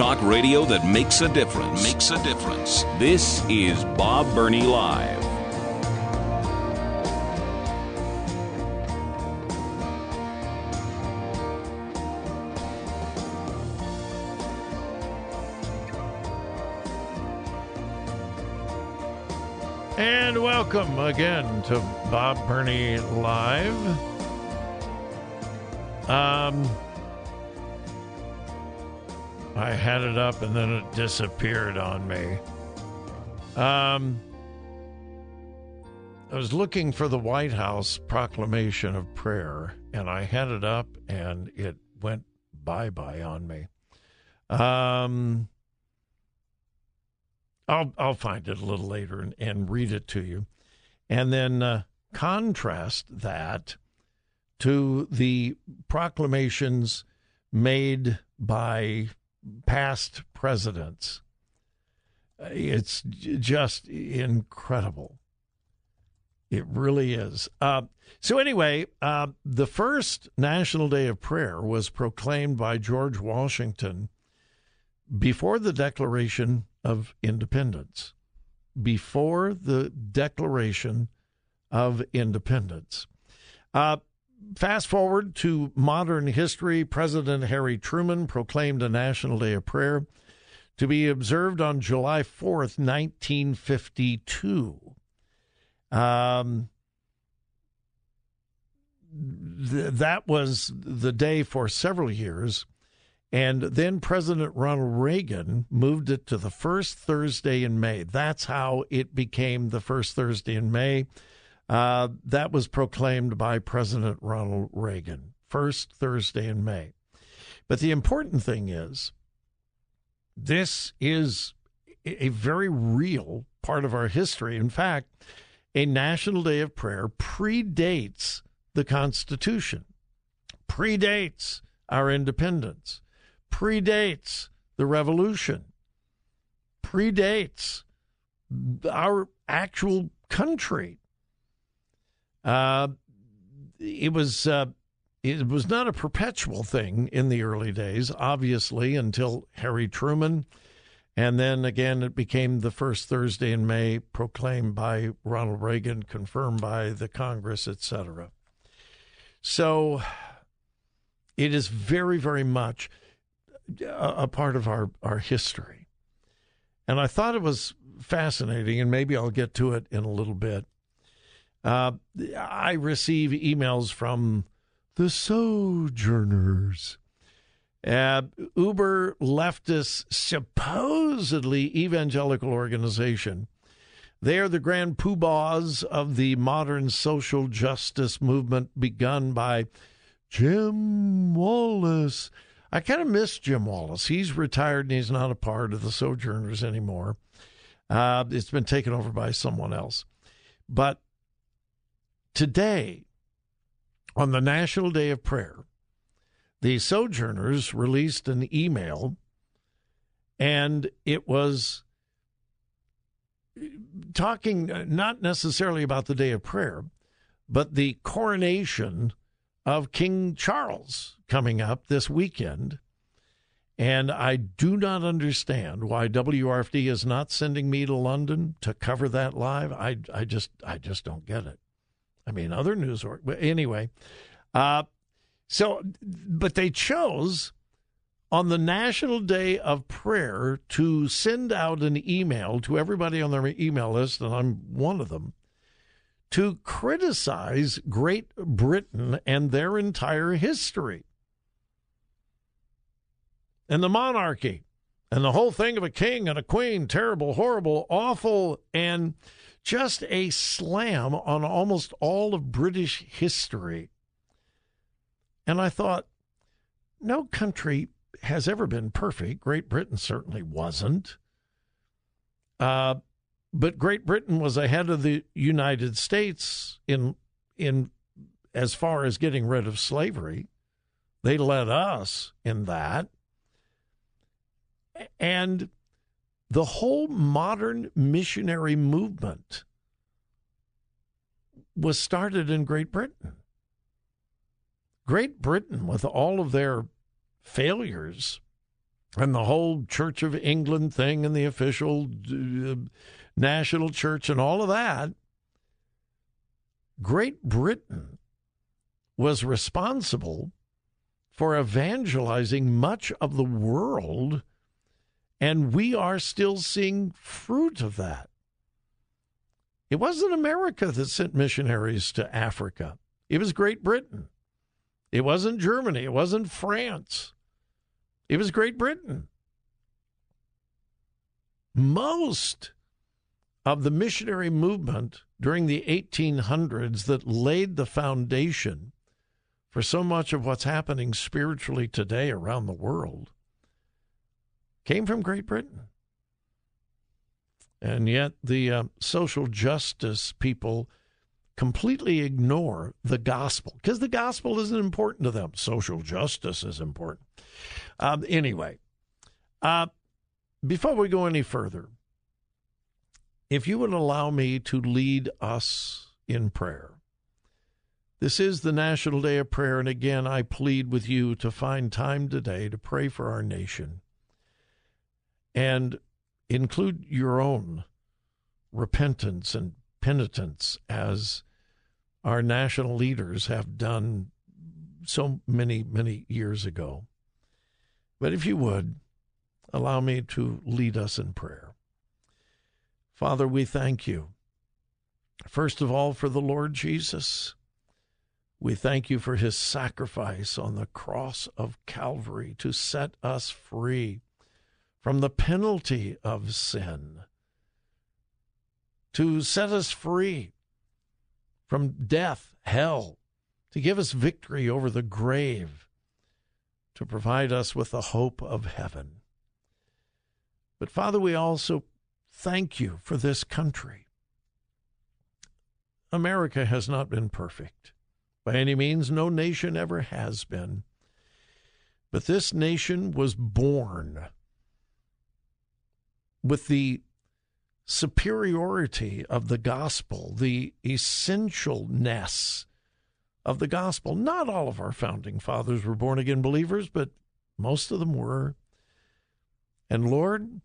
Talk radio that makes a difference. Makes a difference. This is Bob Burney Live. And welcome again to Bob Burney Live. Um, I had it up and then it disappeared on me. Um, I was looking for the White House proclamation of prayer, and I had it up and it went bye bye on me. Um, I'll I'll find it a little later and, and read it to you, and then uh, contrast that to the proclamations made by past presidents. It's just incredible. It really is. Uh, so, anyway, uh, the first National Day of Prayer was proclaimed by George Washington before the Declaration of Independence. Before the Declaration of Independence. Uh, fast forward to modern history, President Harry Truman proclaimed a National Day of Prayer to be observed on July 4th, 1952. Um, th- that was the day for several years. And then President Ronald Reagan moved it to the first Thursday in May. That's how it became the first Thursday in May. Uh, that was proclaimed by President Ronald Reagan, first Thursday in May. But the important thing is, this is a very real part of our history. In fact, a National Day of Prayer predates the Constitution, predates our independence, predates the Revolution, predates our actual country. Uh, it was uh, it was not a perpetual thing in the early days, obviously, until Harry Truman, and then again it became the first Thursday in May, proclaimed by Ronald Reagan, confirmed by the Congress, etc. So it is very, very much a, a part of our our history, and I thought it was fascinating, and maybe I'll get to it in a little bit. Uh, I receive emails from the Sojourners, uh, uber leftist, supposedly evangelical organization. They are the grand poobahs of the modern social justice movement begun by Jim Wallis. I kind of miss Jim Wallis. He's retired and he's not a part of the Sojourners anymore. Uh, it's been taken over by someone else. But Today, on the National Day of Prayer, the Sojourners released an email, and it was talking uh, not necessarily about the Day of Prayer, but the coronation of King Charles coming up this weekend. And I do not understand why WRFD is not sending me to London to cover that live. I, I just I just don't get it. I mean, other news or but anyway. Uh, so, but they chose on the National Day of Prayer to send out an email to everybody on their email list, and I'm one of them, to criticize Great Britain and their entire history and the monarchy and the whole thing of a king and a queen terrible, horrible, awful, and just a slam on almost all of British history. And I thought, no country has ever been perfect. Great Britain certainly wasn't. Uh, but Great Britain was ahead of the United States in in as far as getting rid of slavery. They led us in that. And the whole modern missionary movement was started in Great Britain. Great Britain, with all of their failures and the whole Church of England thing and the official uh, national church and all of that, Great Britain was responsible for evangelizing much of the world, and we are still seeing fruit of that. It wasn't America that sent missionaries to Africa, it was Great Britain. It wasn't Germany, it wasn't France, it was Great Britain. Most of the missionary movement during the 1800s that laid the foundation for so much of what's happening spiritually today around the world came from Great Britain. And yet the uh, social justice people completely ignore the gospel because the gospel isn't important to them. Social justice is important. Um, anyway, uh, before we go any further, if you would allow me to lead us in prayer. This is the National Day of Prayer, and again, I plead with you to find time today to pray for our nation and include your own repentance and penitence as our national leaders have done so many, many years ago. But if you would, allow me to lead us in prayer. Father, we thank you. First of all, for the Lord Jesus. We thank you for his sacrifice on the cross of Calvary to set us free from the penalty of sin, to set us free from death, hell, to give us victory over the grave, to provide us with the hope of heaven. But Father, we also thank you for this country. America has not been perfect. By any means, no nation ever has been. But this nation was born with the superiority of the gospel, the essentialness of the gospel. Not all of our founding fathers were born again believers, but most of them were. And Lord,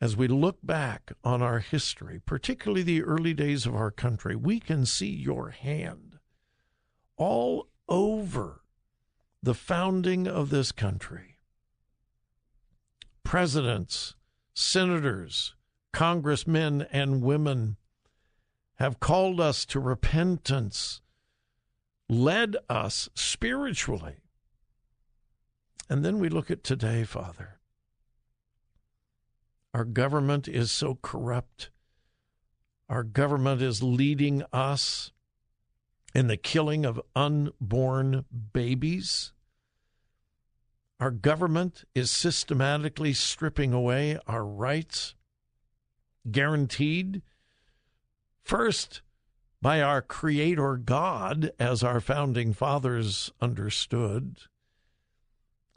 as we look back on our history, particularly the early days of our country, we can see your hand all over the founding of this country. Presidents, senators, congressmen, and women have called us to repentance, led us spiritually. And then we look at today, Father. Our government is so corrupt. Our government is leading us in the killing of unborn babies. Our government is systematically stripping away our rights, guaranteed first by our Creator God, as our founding fathers understood,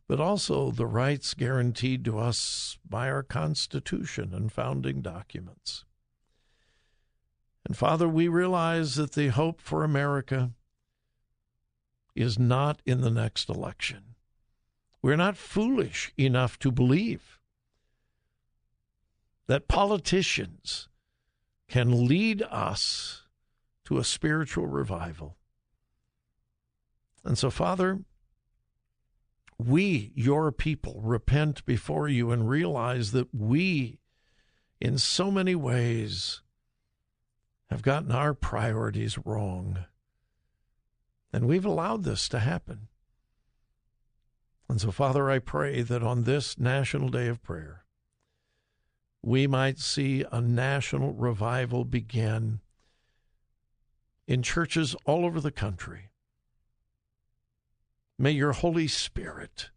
but also the rights guaranteed to us by our Constitution and founding documents. And Father, we realize that the hope for America is not in the next election. We're not foolish enough to believe that politicians can lead us to a spiritual revival. And so, Father, we, your people, repent before you and realize that we, in so many ways, have gotten our priorities wrong. And we've allowed this to happen. And so, Father, I pray that on this National Day of Prayer, we might see a national revival begin in churches all over the country. May your Holy Spirit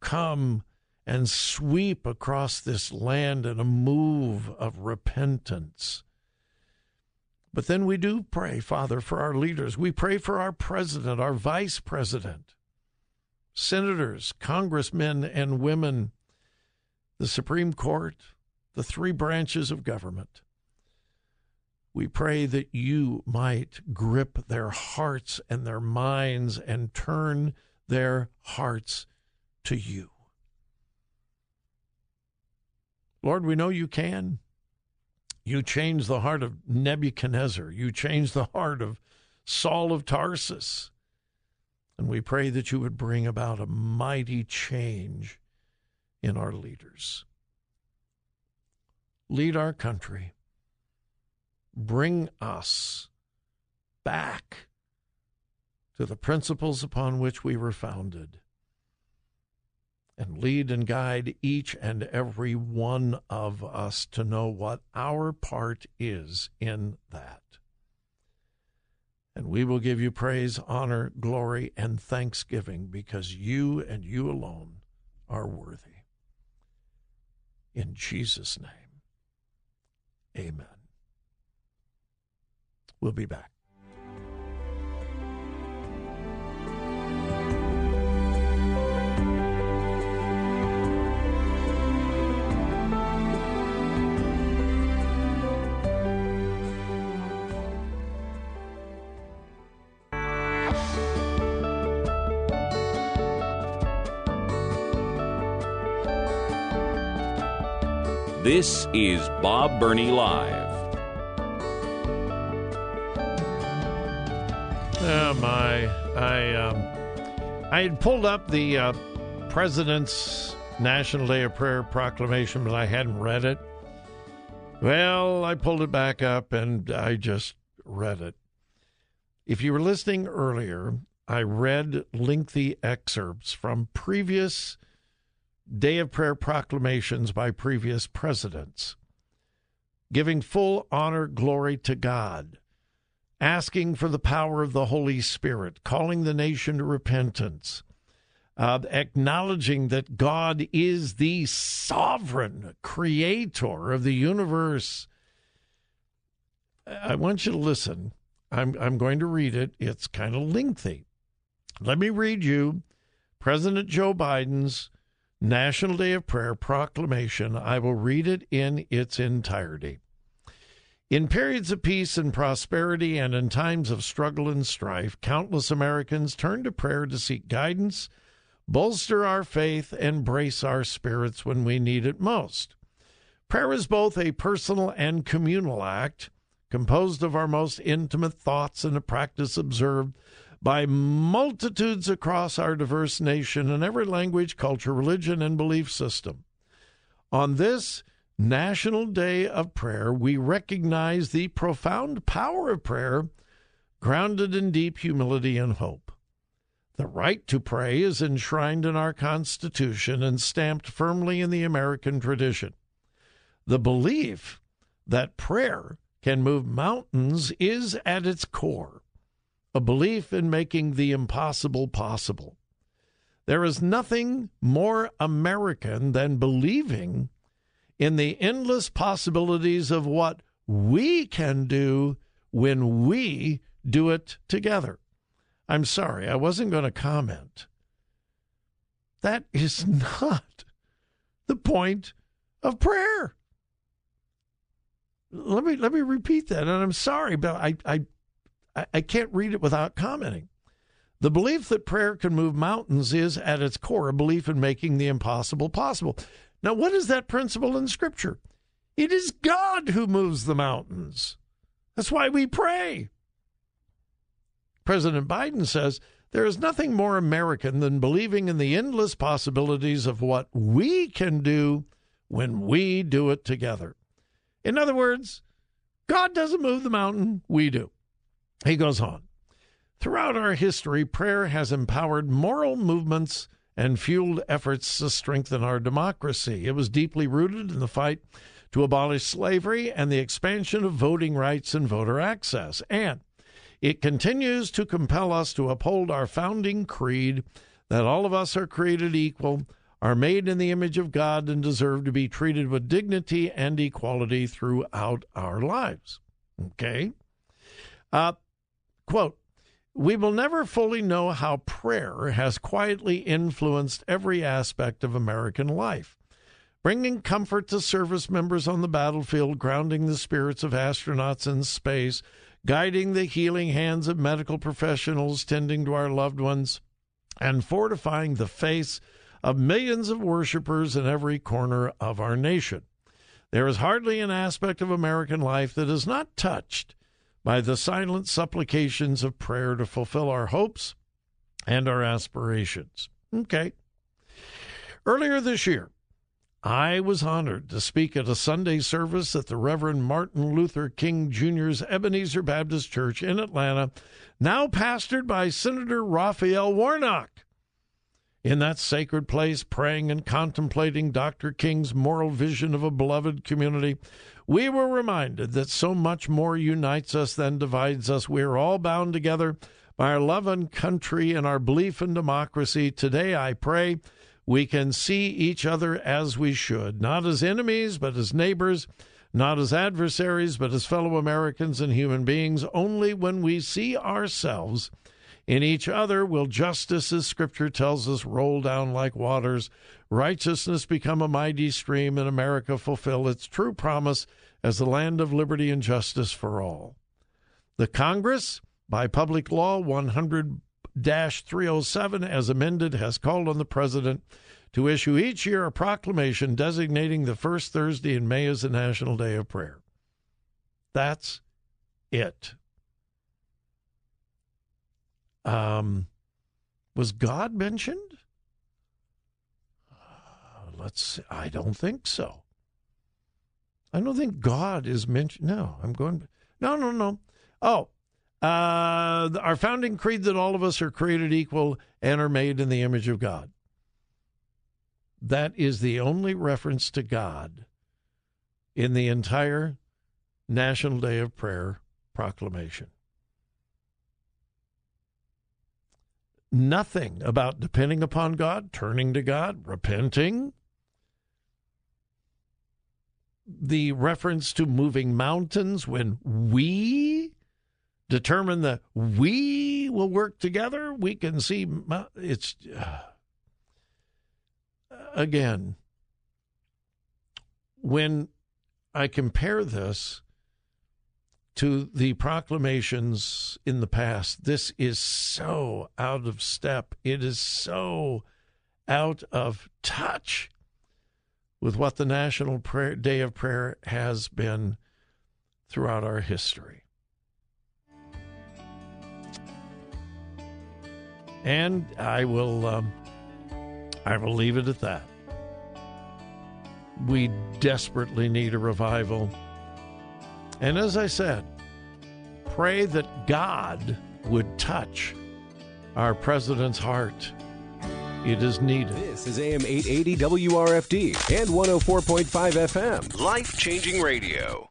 come and sweep across this land in a move of repentance. But then we do pray, Father, for our leaders. We pray for our president, our vice president, senators, congressmen and women, the Supreme Court, the three branches of government. We pray that you might grip their hearts and their minds and turn their hearts to you. Lord, we know you can. You changed the heart of Nebuchadnezzar. You changed the heart of Saul of Tarsus. And we pray that you would bring about a mighty change in our leaders. Lead our country. Bring us back to the principles upon which we were founded. And lead and guide each and every one of us to know what our part is in that. And we will give you praise, honor, glory, and thanksgiving because you and you alone are worthy. In Jesus' name, amen. We'll be back. This is Bob Burney Live. Oh my! I um, I had pulled up the uh, president's National Day of Prayer proclamation, but I hadn't read it. Well, I pulled it back up and I just read it. If you were listening earlier, I read lengthy excerpts from previous Day of Prayer proclamations by previous presidents, giving full honor, glory to God, asking for the power of the Holy Spirit, calling the nation to repentance, uh, acknowledging that God is the sovereign creator of the universe. I want you to listen. I'm, I'm going to read it. It's kind of lengthy. Let me read you President Joe Biden's National Day of Prayer proclamation. I will read it in its entirety. In periods of peace and prosperity and in times of struggle and strife, countless Americans turn to prayer to seek guidance, bolster our faith, and brace our spirits when we need it most. Prayer is both a personal and communal act, composed of our most intimate thoughts and a practice observed by multitudes across our diverse nation in every language, culture, religion, and belief system. On this National Day of Prayer, we recognize the profound power of prayer grounded in deep humility and hope. The right to pray is enshrined in our Constitution and stamped firmly in the American tradition. The belief that prayer can move mountains is at its core a belief in making the impossible possible. There is nothing more American than believing in the endless possibilities of what we can do when we do it together. I'm sorry, I wasn't going to comment. That is not the point of prayer. Let me let me repeat that, and I'm sorry, but I, I I, I can't read it without commenting. The belief that prayer can move mountains is, at its core, a belief in making the impossible possible. Now, what is that principle in Scripture? It is God who moves the mountains. That's why we pray. President Biden says there is nothing more American than believing in the endless possibilities of what we can do when we do it together. In other words, God doesn't move the mountain, we do. He goes on. Throughout our history, prayer has empowered moral movements and fueled efforts to strengthen our democracy. It was deeply rooted in the fight to abolish slavery and the expansion of voting rights and voter access. And it continues to compel us to uphold our founding creed that all of us are created equal, are made in the image of God, and deserve to be treated with dignity and equality throughout our lives. Okay? Uh, quote, we will never fully know how prayer has quietly influenced every aspect of American life, bringing comfort to service members on the battlefield, grounding the spirits of astronauts in space, guiding the healing hands of medical professionals tending to our loved ones, and fortifying the faith of millions of worshipers in every corner of our nation. There is hardly an aspect of American life that is not touched by the silent supplications of prayer to fulfill our hopes and our aspirations. Okay. Earlier this year, I was honored to speak at a Sunday service at the Reverend Martin Luther King Jr.'s Ebenezer Baptist Church in Atlanta, now pastored by Senator Raphael Warnock. In that sacred place, praying and contemplating Dr. King's moral vision of a beloved community, we were reminded that so much more unites us than divides us. We are all bound together by our love and country and our belief in democracy. Today, I pray we can see each other as we should, not as enemies, but as neighbors, not as adversaries, but as fellow Americans and human beings. Only when we see ourselves in each other will justice, as Scripture tells us, roll down like waters, righteousness become a mighty stream, and America fulfill its true promise as the land of liberty and justice for all. The Congress, by Public Law 100 307, as amended, has called on the President to issue each year a proclamation designating the first Thursday in May as the National Day of Prayer. That's it. Um, was God mentioned? Uh, let's. See. I don't think so. I don't think God is mentioned. No, I'm going. No, no, no. Oh, uh, our founding creed that all of us are created equal and are made in the image of God. That is the only reference to God in the entire National Day of Prayer proclamation. Nothing about depending upon God, turning to God, repenting. The reference to moving mountains when we determine that we will work together, we can see it's uh, again when I compare this to the proclamations in the past, this is so out of step. It is so out of touch with what the National prayer, Day of Prayer has been throughout our history. And I will, um, I will leave it at that. We desperately need a revival and as I said, pray that God would touch our president's heart. It is needed. This is AM 880 WRFD and 104.5 FM. Life changing radio.